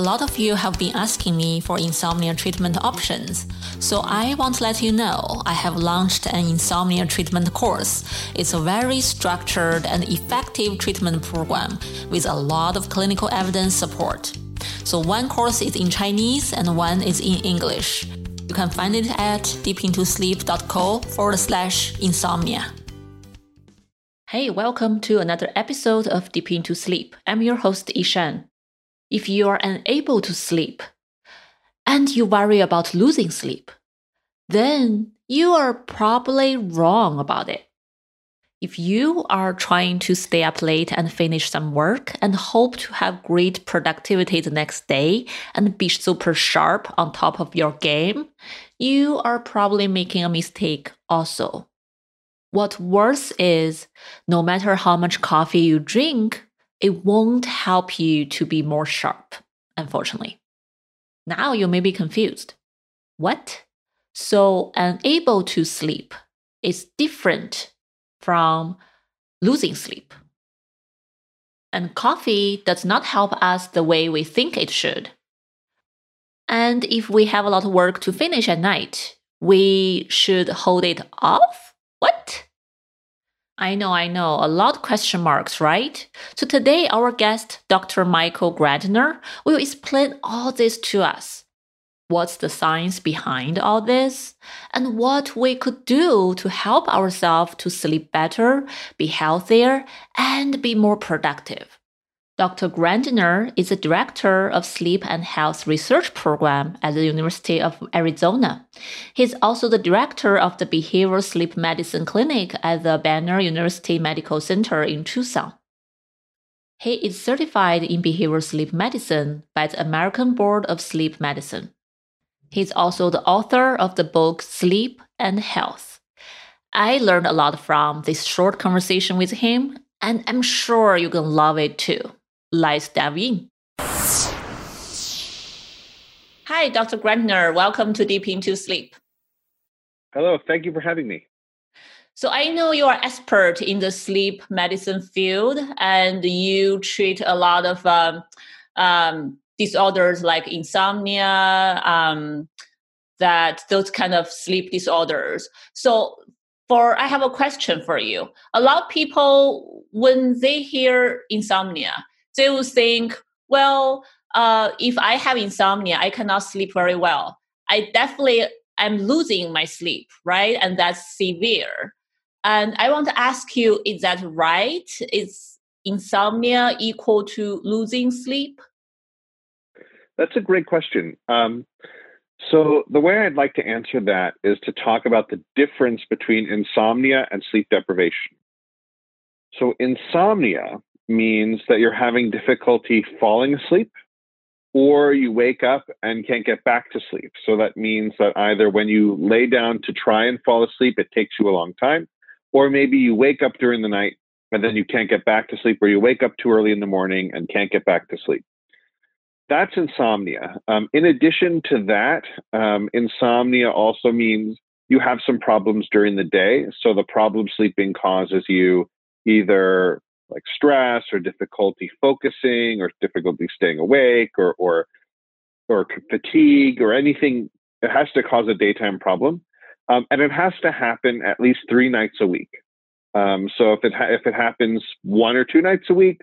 A lot of you have been asking me for insomnia treatment options, so I want to let you know I have launched an insomnia treatment course. It's a very structured and effective treatment program with a lot of clinical evidence support. So, one course is in Chinese and one is in English. You can find it at deepintosleep.co forward slash insomnia. Hey, welcome to another episode of Deep Into Sleep. I'm your host, Ishan if you are unable to sleep and you worry about losing sleep, then you are probably wrong about it. If you are trying to stay up late and finish some work and hope to have great productivity the next day and be super sharp on top of your game, you are probably making a mistake also. What worse is, no matter how much coffee you drink, it won't help you to be more sharp, unfortunately. Now you may be confused. What? So, unable to sleep is different from losing sleep. And coffee does not help us the way we think it should. And if we have a lot of work to finish at night, we should hold it off? What? I know, I know, a lot of question marks, right? So today, our guest, Dr. Michael Grandner, will explain all this to us. What's the science behind all this? And what we could do to help ourselves to sleep better, be healthier, and be more productive. Dr. Grandner is the director of Sleep and Health Research Program at the University of Arizona. He's also the director of the Behavioral Sleep Medicine Clinic at the Banner University Medical Center in Tucson. He is certified in behavioral sleep medicine by the American Board of Sleep Medicine. He's also the author of the book Sleep and Health. I learned a lot from this short conversation with him, and I'm sure you can love it too. Let's. Hi, Dr. Grandner. Welcome to Deep Into Sleep. Hello, thank you for having me. So I know you are expert in the sleep medicine field, and you treat a lot of um, um, disorders like insomnia, um, that those kind of sleep disorders. So for I have a question for you. A lot of people when they hear insomnia, they will think, well, uh, if I have insomnia, I cannot sleep very well. I definitely am losing my sleep, right? And that's severe. And I want to ask you, is that right? Is insomnia equal to losing sleep? That's a great question. Um, so, the way I'd like to answer that is to talk about the difference between insomnia and sleep deprivation. So, insomnia means that you're having difficulty falling asleep or you wake up and can't get back to sleep. So that means that either when you lay down to try and fall asleep, it takes you a long time, or maybe you wake up during the night and then you can't get back to sleep, or you wake up too early in the morning and can't get back to sleep. That's insomnia. Um, in addition to that, um, insomnia also means you have some problems during the day. So the problem sleeping causes you either like stress or difficulty focusing or difficulty staying awake or or or fatigue or anything it has to cause a daytime problem um, and it has to happen at least three nights a week. Um, so if it ha- if it happens one or two nights a week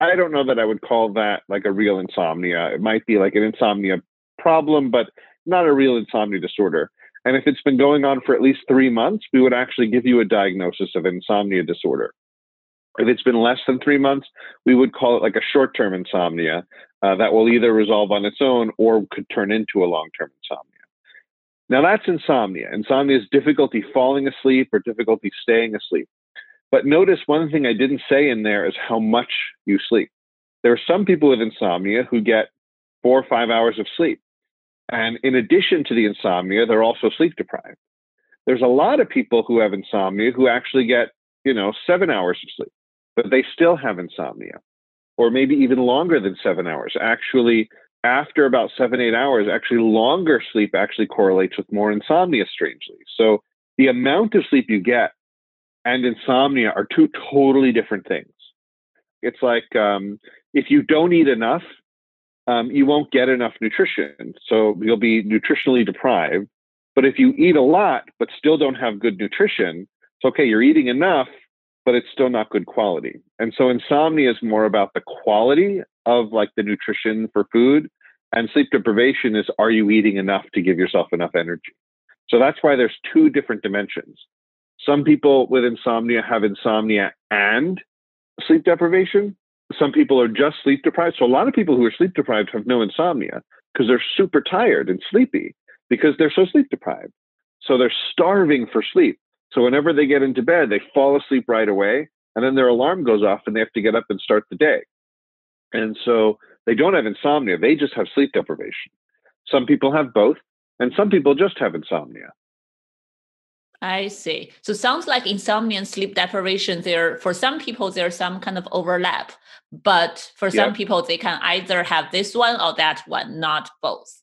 i don't know that i would call that like a real insomnia. It might be like an insomnia problem but not a real insomnia disorder. And if it's been going on for at least three months we would actually give you a diagnosis of insomnia disorder if it's been less than three months, we would call it like a short term insomnia uh, that will either resolve on its own or could turn into a long term insomnia. Now, that's insomnia. Insomnia is difficulty falling asleep or difficulty staying asleep. But notice one thing I didn't say in there is how much you sleep. There are some people with insomnia who get four or five hours of sleep. And in addition to the insomnia, they're also sleep deprived. There's a lot of people who have insomnia who actually get, you know, seven hours of sleep but they still have insomnia, or maybe even longer than seven hours. Actually, after about seven, eight hours, actually longer sleep actually correlates with more insomnia, strangely. So the amount of sleep you get and insomnia are two totally different things. It's like um, if you don't eat enough, um, you won't get enough nutrition. So you'll be nutritionally deprived. But if you eat a lot but still don't have good nutrition, it's okay, you're eating enough, but it's still not good quality. And so insomnia is more about the quality of like the nutrition for food. And sleep deprivation is are you eating enough to give yourself enough energy? So that's why there's two different dimensions. Some people with insomnia have insomnia and sleep deprivation. Some people are just sleep deprived. So a lot of people who are sleep deprived have no insomnia because they're super tired and sleepy because they're so sleep deprived. So they're starving for sleep. So whenever they get into bed, they fall asleep right away and then their alarm goes off and they have to get up and start the day. And so they don't have insomnia, they just have sleep deprivation. Some people have both, and some people just have insomnia. I see. So sounds like insomnia and sleep deprivation there for some people there's some kind of overlap, but for some people they can either have this one or that one, not both.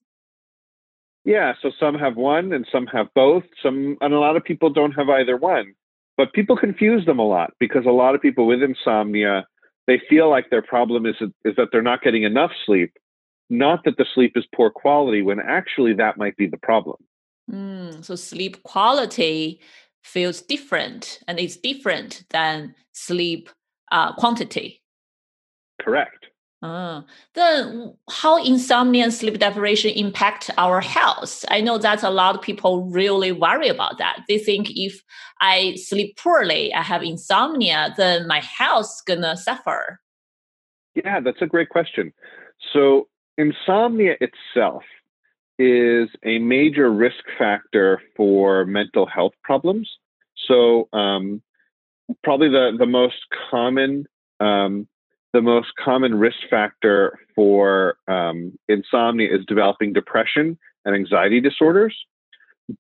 Yeah, so some have one and some have both. Some and a lot of people don't have either one. But people confuse them a lot because a lot of people with insomnia, they feel like their problem is is that they're not getting enough sleep, not that the sleep is poor quality when actually that might be the problem. Mm, so sleep quality feels different and it's different than sleep uh, quantity. Correct. Then how insomnia and sleep deprivation impact our health? I know that a lot of people really worry about that. They think if I sleep poorly, I have insomnia, then my health's gonna suffer. Yeah, that's a great question. So insomnia itself is a major risk factor for mental health problems. So um, probably the the most common um, the most common risk factor for um, insomnia is developing depression and anxiety disorders.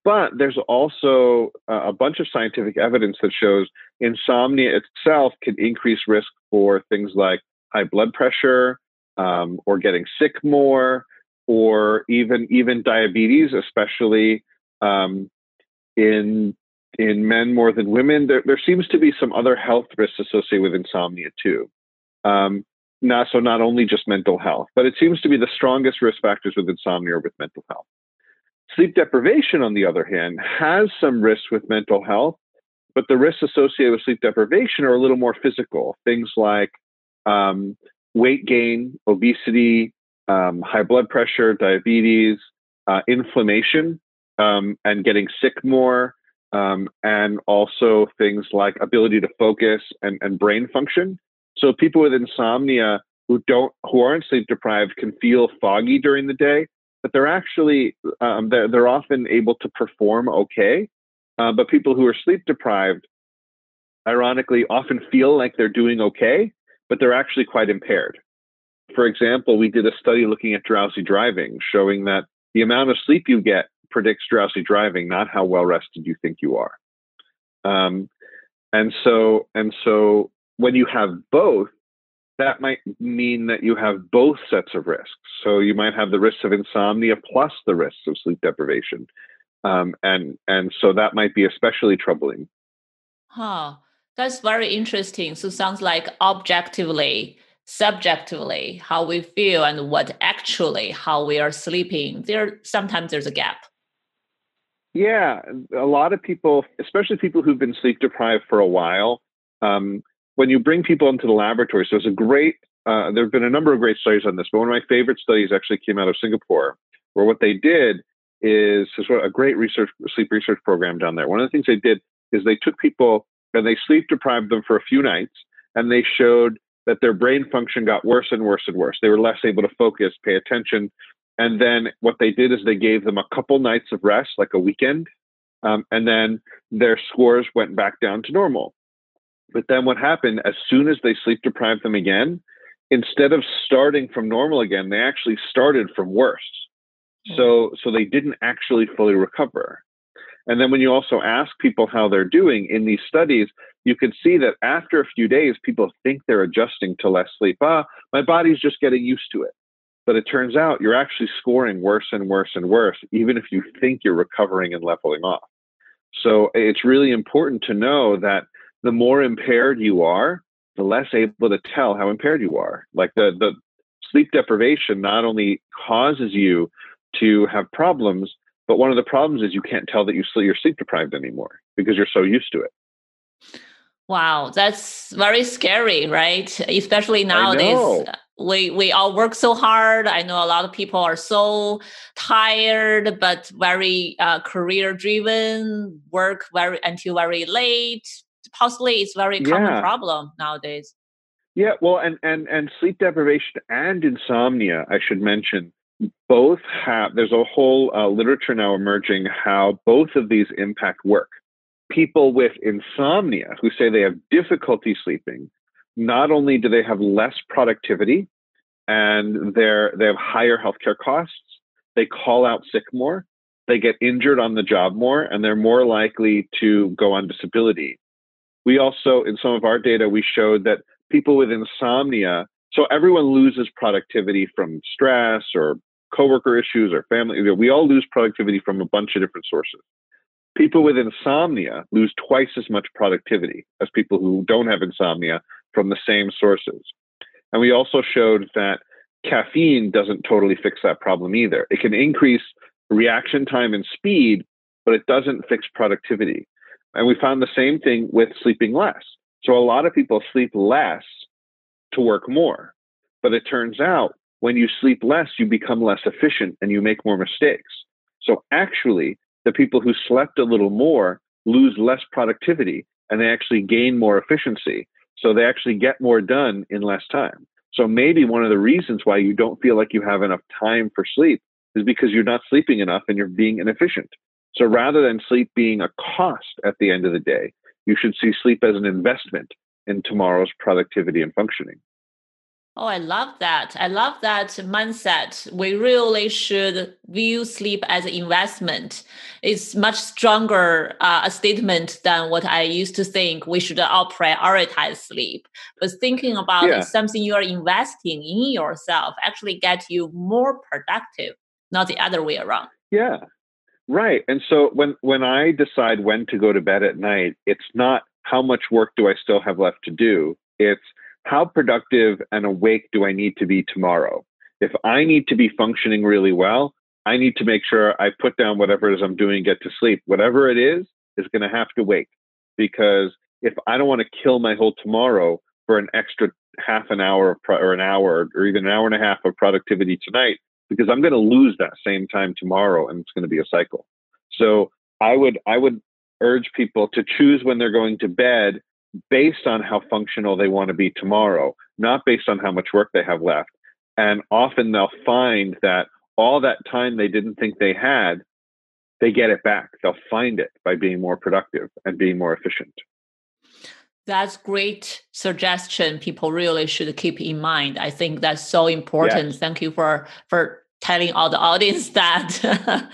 But there's also a bunch of scientific evidence that shows insomnia itself can increase risk for things like high blood pressure um, or getting sick more or even even diabetes, especially um, in in men more than women. There, there seems to be some other health risks associated with insomnia too. Um, not so not only just mental health, but it seems to be the strongest risk factors with insomnia or with mental health. Sleep deprivation, on the other hand, has some risks with mental health, but the risks associated with sleep deprivation are a little more physical. Things like um, weight gain, obesity, um, high blood pressure, diabetes, uh, inflammation, um, and getting sick more, um, and also things like ability to focus and, and brain function. So people with insomnia who don't who aren't sleep deprived can feel foggy during the day, but they're actually um, they're, they're often able to perform okay. Uh, but people who are sleep deprived, ironically, often feel like they're doing okay, but they're actually quite impaired. For example, we did a study looking at drowsy driving, showing that the amount of sleep you get predicts drowsy driving, not how well rested you think you are. Um, and so, and so, when you have both, that might mean that you have both sets of risks. So you might have the risks of insomnia plus the risks of sleep deprivation, um, and and so that might be especially troubling. Huh. That's very interesting. So sounds like objectively, subjectively, how we feel and what actually how we are sleeping. There sometimes there's a gap. Yeah, a lot of people, especially people who've been sleep deprived for a while, um, when you bring people into the laboratory, so there's a great, uh, there have been a number of great studies on this, but one of my favorite studies actually came out of Singapore, where what they did is of a great research, sleep research program down there. One of the things they did is they took people and they sleep deprived them for a few nights, and they showed that their brain function got worse and worse and worse. They were less able to focus, pay attention. And then what they did is they gave them a couple nights of rest, like a weekend, um, and then their scores went back down to normal. But then what happened, as soon as they sleep deprived them again, instead of starting from normal again, they actually started from worse. Hmm. So, so they didn't actually fully recover. And then when you also ask people how they're doing in these studies, you can see that after a few days, people think they're adjusting to less sleep. Ah, my body's just getting used to it. But it turns out you're actually scoring worse and worse and worse, even if you think you're recovering and leveling off. So it's really important to know that the more impaired you are, the less able to tell how impaired you are. Like the the sleep deprivation not only causes you to have problems, but one of the problems is you can't tell that you sleep, you're sleep deprived anymore because you're so used to it. Wow, that's very scary, right? Especially nowadays. We we all work so hard. I know a lot of people are so tired, but very uh, career driven. Work very until very late. Possibly, it's very common yeah. problem nowadays. Yeah, well, and and and sleep deprivation and insomnia, I should mention, both have. There's a whole uh, literature now emerging how both of these impact work people with insomnia who say they have difficulty sleeping, not only do they have less productivity and they're, they have higher healthcare costs, they call out sick more, they get injured on the job more, and they're more likely to go on disability. We also, in some of our data, we showed that people with insomnia, so everyone loses productivity from stress or coworker issues or family. We all lose productivity from a bunch of different sources. People with insomnia lose twice as much productivity as people who don't have insomnia from the same sources. And we also showed that caffeine doesn't totally fix that problem either. It can increase reaction time and speed, but it doesn't fix productivity. And we found the same thing with sleeping less. So a lot of people sleep less to work more. But it turns out when you sleep less, you become less efficient and you make more mistakes. So actually, the people who slept a little more lose less productivity and they actually gain more efficiency. So they actually get more done in less time. So maybe one of the reasons why you don't feel like you have enough time for sleep is because you're not sleeping enough and you're being inefficient. So rather than sleep being a cost at the end of the day, you should see sleep as an investment in tomorrow's productivity and functioning. Oh, I love that. I love that mindset. We really should view sleep as an investment. It's much stronger uh, a statement than what I used to think. We should all prioritize sleep. But thinking about yeah. something you are investing in yourself actually get you more productive, not the other way around. Yeah, right. And so when when I decide when to go to bed at night, it's not how much work do I still have left to do. It's how productive and awake do I need to be tomorrow? If I need to be functioning really well, I need to make sure I put down whatever it is I'm doing, get to sleep. Whatever it is, is going to have to wait because if I don't want to kill my whole tomorrow for an extra half an hour or an hour or even an hour and a half of productivity tonight, because I'm going to lose that same time tomorrow and it's going to be a cycle. So I would I would urge people to choose when they're going to bed based on how functional they want to be tomorrow, not based on how much work they have left. And often they'll find that all that time they didn't think they had, they get it back. They'll find it by being more productive and being more efficient. That's great suggestion. People really should keep in mind. I think that's so important. Yes. Thank you for for telling all the audience that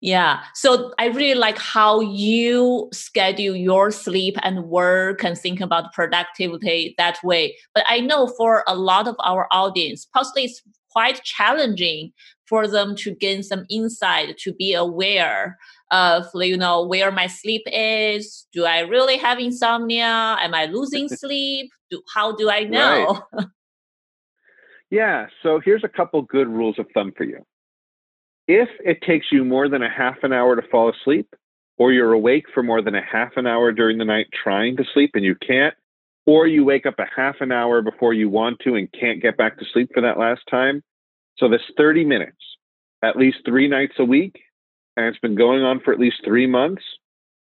Yeah. So I really like how you schedule your sleep and work and think about productivity that way. But I know for a lot of our audience, possibly it's quite challenging for them to gain some insight to be aware of you know where my sleep is do i really have insomnia am i losing sleep do, how do i know right. yeah so here's a couple good rules of thumb for you if it takes you more than a half an hour to fall asleep, or you're awake for more than a half an hour during the night trying to sleep and you can't, or you wake up a half an hour before you want to and can't get back to sleep for that last time. So this 30 minutes, at least three nights a week, and it's been going on for at least three months,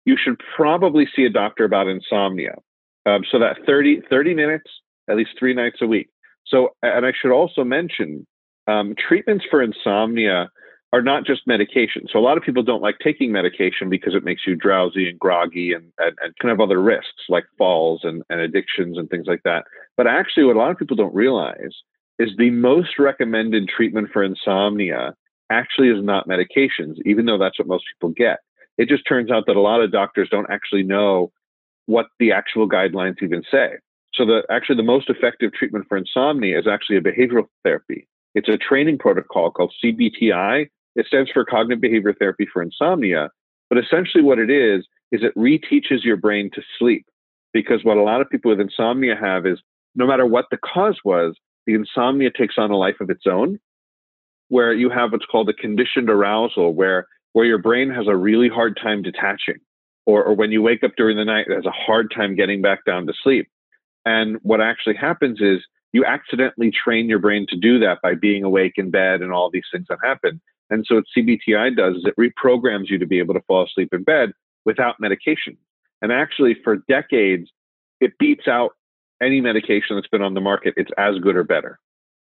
you should probably see a doctor about insomnia. Um, so that 30, 30 minutes, at least three nights a week. So, and I should also mention um, treatments for insomnia are not just medication. So a lot of people don't like taking medication because it makes you drowsy and groggy and, and, and kind of other risks like falls and, and addictions and things like that. But actually, what a lot of people don't realize is the most recommended treatment for insomnia actually is not medications, even though that's what most people get. It just turns out that a lot of doctors don't actually know what the actual guidelines even say. So the actually the most effective treatment for insomnia is actually a behavioral therapy. It's a training protocol called CBTI, it stands for cognitive behavior therapy for insomnia. But essentially, what it is, is it reteaches your brain to sleep. Because what a lot of people with insomnia have is no matter what the cause was, the insomnia takes on a life of its own, where you have what's called a conditioned arousal, where where your brain has a really hard time detaching, or, or when you wake up during the night, it has a hard time getting back down to sleep. And what actually happens is you accidentally train your brain to do that by being awake in bed and all these things that happen. And so what CBTI does is it reprograms you to be able to fall asleep in bed without medication. And actually, for decades, it beats out any medication that's been on the market. It's as good or better.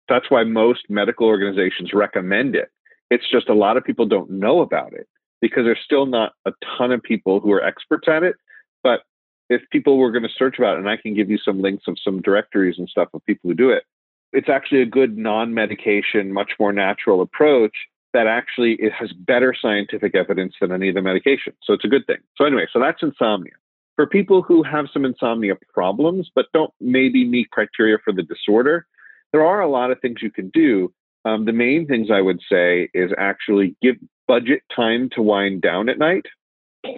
That's why most medical organizations recommend it. It's just a lot of people don't know about it because there's still not a ton of people who are experts at it. But if people were going to search about it, and I can give you some links of some directories and stuff of people who do it, it's actually a good non medication, much more natural approach that actually it has better scientific evidence than any of the medication. So it's a good thing. So anyway, so that's insomnia. For people who have some insomnia problems but don't maybe meet criteria for the disorder, there are a lot of things you can do. Um, the main things I would say is actually give budget time to wind down at night.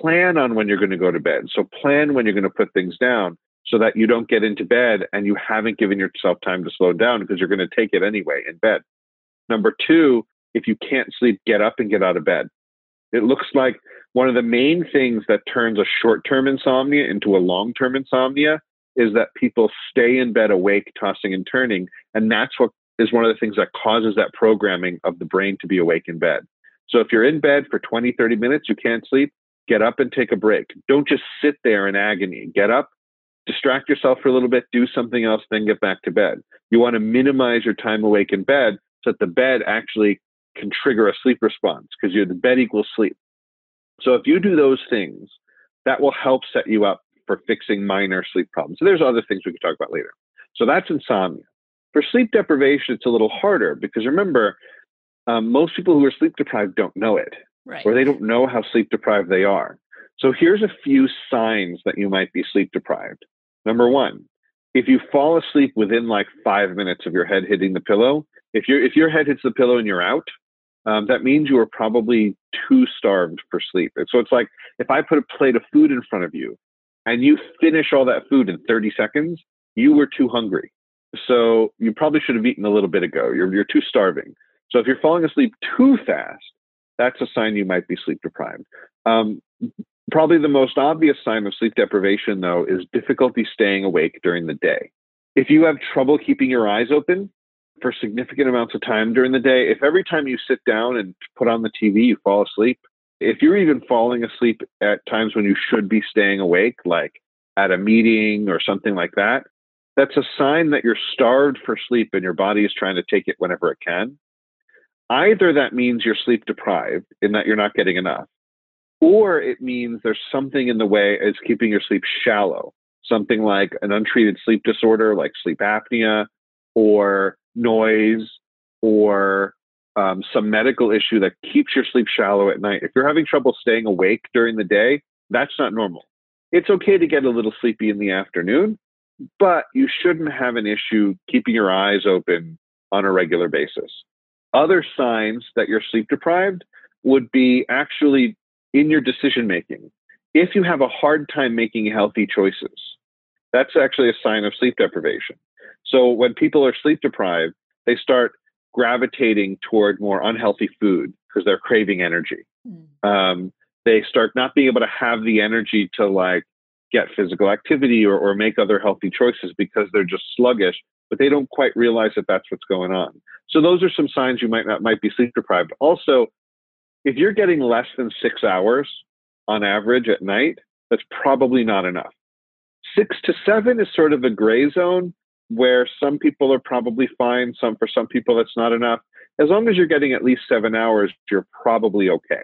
Plan on when you're going to go to bed. So plan when you're going to put things down so that you don't get into bed and you haven't given yourself time to slow down because you're going to take it anyway in bed. Number two, if you can't sleep, get up and get out of bed. It looks like one of the main things that turns a short term insomnia into a long term insomnia is that people stay in bed awake, tossing and turning. And that's what is one of the things that causes that programming of the brain to be awake in bed. So if you're in bed for 20, 30 minutes, you can't sleep, get up and take a break. Don't just sit there in agony. Get up, distract yourself for a little bit, do something else, then get back to bed. You want to minimize your time awake in bed so that the bed actually can trigger a sleep response because you're the bed equals sleep. So if you do those things, that will help set you up for fixing minor sleep problems. So there's other things we could talk about later. So that's insomnia. For sleep deprivation, it's a little harder because remember, um, most people who are sleep deprived don't know it, right. or they don't know how sleep deprived they are. So here's a few signs that you might be sleep deprived. Number one, if you fall asleep within like five minutes of your head hitting the pillow, if your if your head hits the pillow and you're out, um, that means you are probably too starved for sleep. And so it's like if I put a plate of food in front of you and you finish all that food in 30 seconds, you were too hungry. So you probably should have eaten a little bit ago. You're, you're too starving. So if you're falling asleep too fast, that's a sign you might be sleep deprived. Um, probably the most obvious sign of sleep deprivation, though, is difficulty staying awake during the day. If you have trouble keeping your eyes open, for significant amounts of time during the day, if every time you sit down and put on the TV, you fall asleep, if you're even falling asleep at times when you should be staying awake, like at a meeting or something like that, that's a sign that you're starved for sleep and your body is trying to take it whenever it can. Either that means you're sleep deprived in that you're not getting enough, or it means there's something in the way it's keeping your sleep shallow, something like an untreated sleep disorder like sleep apnea or noise or um, some medical issue that keeps your sleep shallow at night, if you're having trouble staying awake during the day, that's not normal. It's okay to get a little sleepy in the afternoon, but you shouldn't have an issue keeping your eyes open on a regular basis. Other signs that you're sleep deprived would be actually in your decision making. If you have a hard time making healthy choices, that's actually a sign of sleep deprivation. So when people are sleep deprived, they start gravitating toward more unhealthy food because they're craving energy. Mm. Um, they start not being able to have the energy to like get physical activity or, or make other healthy choices because they're just sluggish, but they don't quite realize that that's what's going on. So those are some signs you might not might be sleep deprived. Also, if you're getting less than six hours on average at night, that's probably not enough. Six to seven is sort of a gray zone where some people are probably fine, some for some people that's not enough. As long as you're getting at least seven hours, you're probably okay.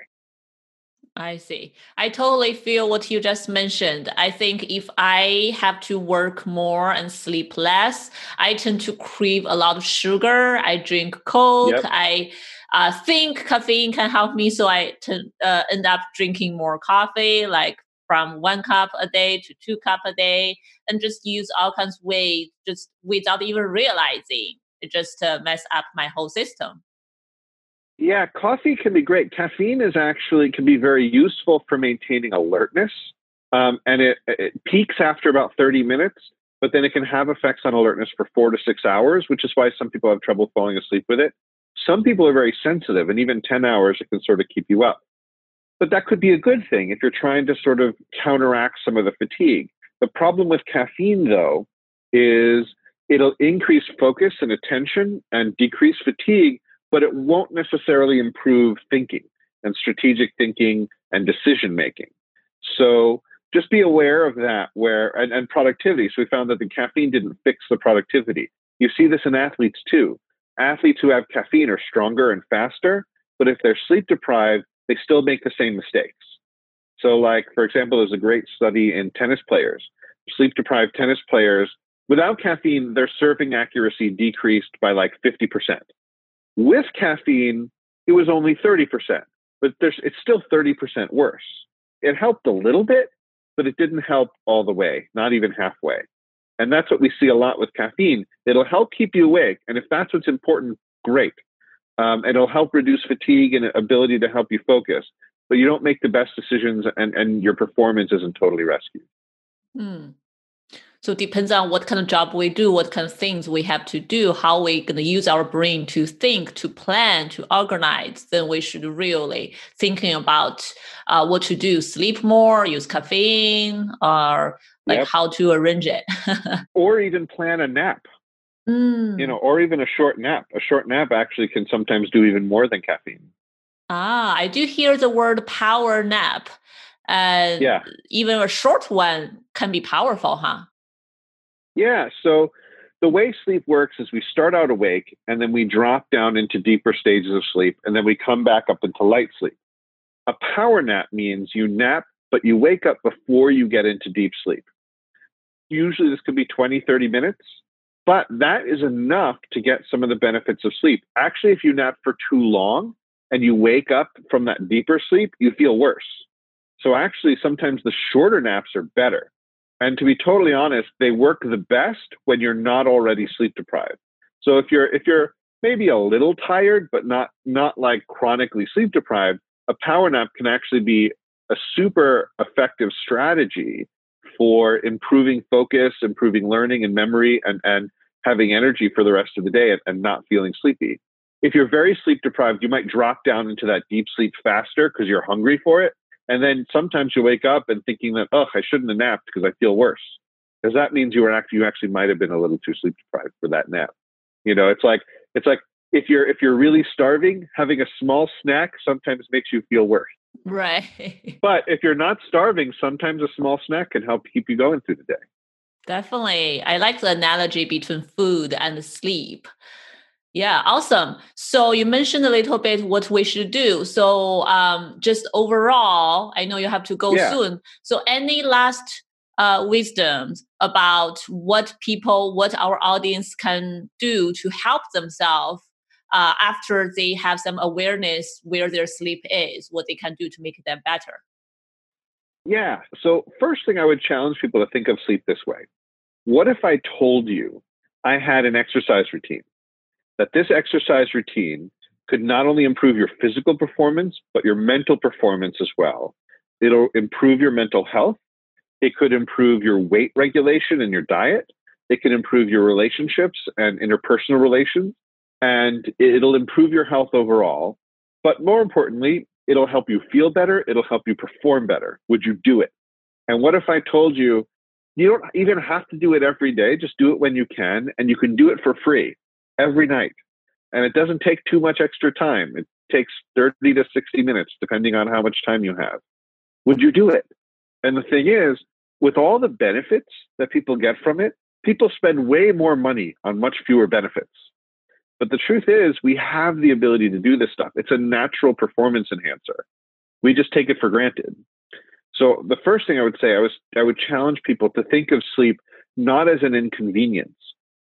I see. I totally feel what you just mentioned. I think if I have to work more and sleep less, I tend to crave a lot of sugar. I drink Coke. Yep. I uh, think caffeine can help me, so I t- uh, end up drinking more coffee, like from one cup a day to two cup a day and just use all kinds of ways just without even realizing it just uh, mess up my whole system yeah coffee can be great caffeine is actually can be very useful for maintaining alertness um, and it, it peaks after about 30 minutes but then it can have effects on alertness for four to six hours, which is why some people have trouble falling asleep with it. Some people are very sensitive, and even 10 hours, it can sort of keep you up. But that could be a good thing if you're trying to sort of counteract some of the fatigue. The problem with caffeine, though, is it'll increase focus and attention and decrease fatigue, but it won't necessarily improve thinking and strategic thinking and decision making. So just be aware of that where and, and productivity. So we found that the caffeine didn't fix the productivity. You see this in athletes too. Athletes who have caffeine are stronger and faster, but if they're sleep deprived, they still make the same mistakes. So, like, for example, there's a great study in tennis players. Sleep deprived tennis players, without caffeine, their serving accuracy decreased by like 50%. With caffeine, it was only 30%, but there's, it's still 30% worse. It helped a little bit, but it didn't help all the way, not even halfway. And that's what we see a lot with caffeine. It'll help keep you awake. And if that's what's important, great. Um, it'll help reduce fatigue and ability to help you focus. But you don't make the best decisions and, and your performance isn't totally rescued. Mm. So it depends on what kind of job we do, what kind of things we have to do, how we're going to use our brain to think, to plan, to organize. Then we should really thinking about uh, what to do: sleep more, use caffeine, or like yep. how to arrange it, or even plan a nap. Mm. You know, or even a short nap. A short nap actually can sometimes do even more than caffeine. Ah, I do hear the word power nap. And yeah. even a short one can be powerful, huh? Yeah. So the way sleep works is we start out awake and then we drop down into deeper stages of sleep and then we come back up into light sleep. A power nap means you nap, but you wake up before you get into deep sleep. Usually this could be 20, 30 minutes, but that is enough to get some of the benefits of sleep. Actually, if you nap for too long and you wake up from that deeper sleep, you feel worse. So actually, sometimes the shorter naps are better. And to be totally honest, they work the best when you're not already sleep deprived. So if you're if you're maybe a little tired but not not like chronically sleep deprived, a power nap can actually be a super effective strategy for improving focus, improving learning and memory and and having energy for the rest of the day and, and not feeling sleepy. If you're very sleep deprived, you might drop down into that deep sleep faster because you're hungry for it. And then sometimes you wake up and thinking that, oh, I shouldn't have napped because I feel worse. Because that means you were actually you actually might have been a little too sleep deprived for that nap. You know, it's like it's like if you're if you're really starving, having a small snack sometimes makes you feel worse. Right. But if you're not starving, sometimes a small snack can help keep you going through the day. Definitely. I like the analogy between food and sleep. Yeah, awesome. So you mentioned a little bit what we should do. So um, just overall, I know you have to go yeah. soon. So any last uh, wisdoms about what people, what our audience can do to help themselves uh, after they have some awareness where their sleep is, what they can do to make them better? Yeah. So first thing I would challenge people to think of sleep this way. What if I told you I had an exercise routine? that this exercise routine could not only improve your physical performance, but your mental performance as well. It'll improve your mental health. It could improve your weight regulation and your diet. It can improve your relationships and interpersonal relations. And it'll improve your health overall. But more importantly, it'll help you feel better. It'll help you perform better. Would you do it? And what if I told you, you don't even have to do it every day, just do it when you can, and you can do it for free every night. And it doesn't take too much extra time. It takes 30 to 60 minutes, depending on how much time you have. Would you do it? And the thing is, with all the benefits that people get from it, people spend way more money on much fewer benefits. But the truth is, we have the ability to do this stuff. It's a natural performance enhancer. We just take it for granted. So the first thing I would say, I was I would challenge people to think of sleep not as an inconvenience,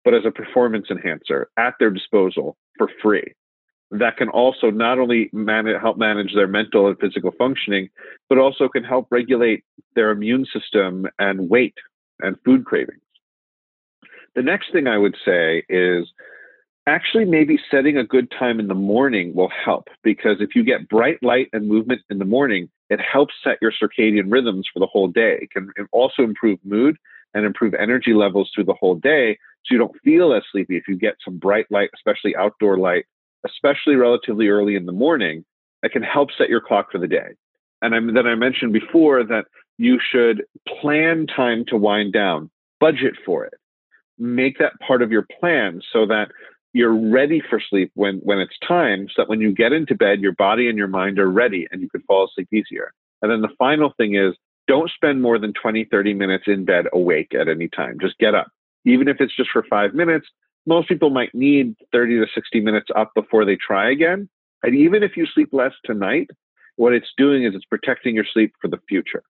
but as a performance enhancer at their disposal for free. That can also not only help manage their mental and physical functioning, but also can help regulate their immune system and weight and food cravings. The next thing I would say is actually maybe setting a good time in the morning will help because if you get bright light and movement in the morning, it helps set your circadian rhythms for the whole day. It can also improve mood and improve energy levels through the whole day so you don't feel as sleepy if you get some bright light, especially outdoor light, especially relatively early in the morning, that can help set your clock for the day. And I, then I mentioned before that you should plan time to wind down, budget for it, make that part of your plan so that you're ready for sleep when, when it's time, so that when you get into bed, your body and your mind are ready and you can fall asleep easier. And then the final thing is don't spend more than 20, 30 minutes in bed awake at any time. Just get up. Even if it's just for five minutes, most people might need 30 to 60 minutes up before they try again. And even if you sleep less tonight, what it's doing is it's protecting your sleep for the future.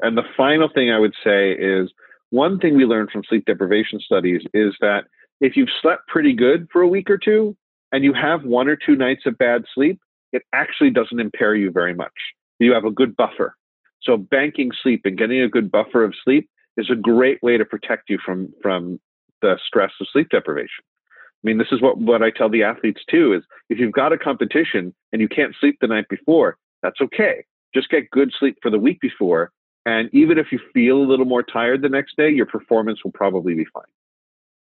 And the final thing I would say is one thing we learned from sleep deprivation studies is that if you've slept pretty good for a week or two and you have one or two nights of bad sleep, it actually doesn't impair you very much. You have a good buffer. So banking sleep and getting a good buffer of sleep is a great way to protect you from from the stress of sleep deprivation. I mean, this is what, what I tell the athletes too is if you've got a competition and you can't sleep the night before, that's okay. Just get good sleep for the week before. And even if you feel a little more tired the next day, your performance will probably be fine.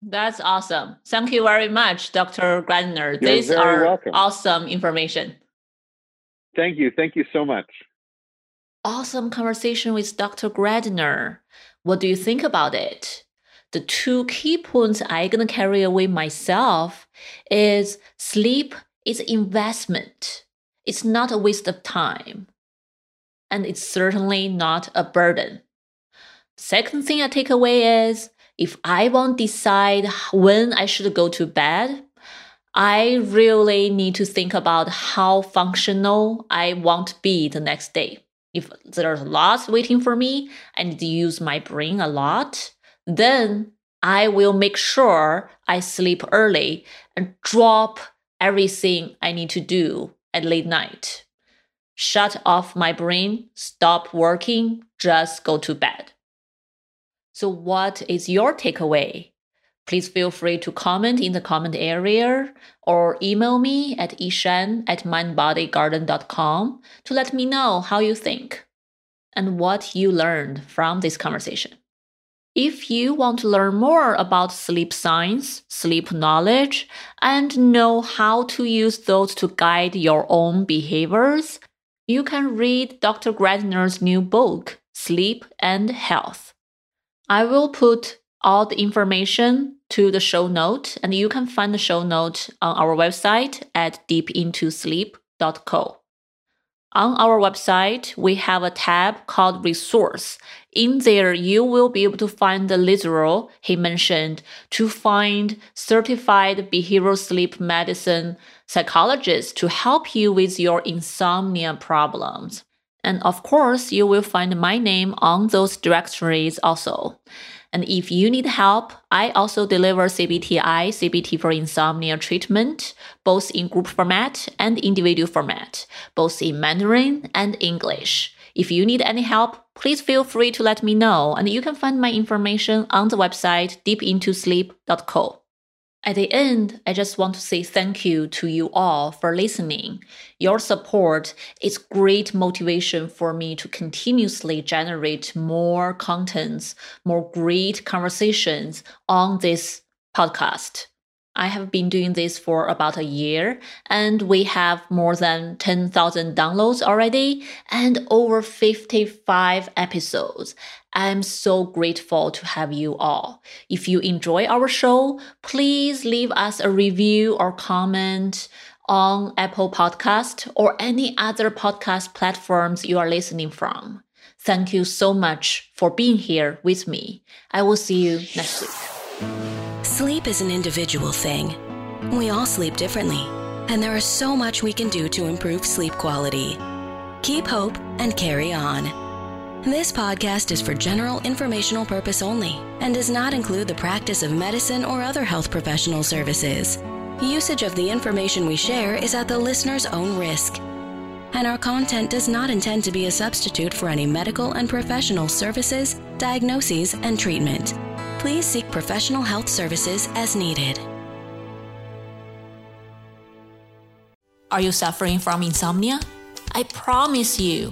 That's awesome. Thank you very much, Dr. Grandner. These are welcome. awesome information. Thank you. Thank you so much. Awesome conversation with Dr. Grandner. What do you think about it? The two key points I'm gonna carry away myself is sleep is investment. It's not a waste of time. And it's certainly not a burden. Second thing I take away is if I want to decide when I should go to bed, I really need to think about how functional I want to be the next day. If there's lots waiting for me, I need to use my brain a lot, then I will make sure I sleep early and drop everything I need to do at late night. Shut off my brain, stop working, just go to bed. So, what is your takeaway? Please feel free to comment in the comment area or email me at ishan at mindbodygarden.com to let me know how you think and what you learned from this conversation. If you want to learn more about sleep science, sleep knowledge, and know how to use those to guide your own behaviors, you can read Dr. Grandner's new book, Sleep and Health. I will put all the information to the show note, and you can find the show note on our website at deepintosleep.co. On our website, we have a tab called Resource. In there, you will be able to find the literal he mentioned to find certified behavioral sleep medicine psychologists to help you with your insomnia problems. And of course, you will find my name on those directories also. And if you need help, I also deliver CBTI, CBT for insomnia treatment, both in group format and individual format, both in Mandarin and English. If you need any help, please feel free to let me know, and you can find my information on the website deepintosleep.co. At the end, I just want to say thank you to you all for listening. Your support is great motivation for me to continuously generate more contents, more great conversations on this podcast. I have been doing this for about a year and we have more than 10,000 downloads already and over 55 episodes. I'm so grateful to have you all. If you enjoy our show, please leave us a review or comment on Apple Podcast or any other podcast platforms you are listening from. Thank you so much for being here with me. I will see you next week. Sleep is an individual thing. We all sleep differently, and there is so much we can do to improve sleep quality. Keep hope and carry on. This podcast is for general informational purpose only and does not include the practice of medicine or other health professional services. Usage of the information we share is at the listener's own risk, and our content does not intend to be a substitute for any medical and professional services, diagnoses, and treatment please seek professional health services as needed. Are you suffering from insomnia? I promise you,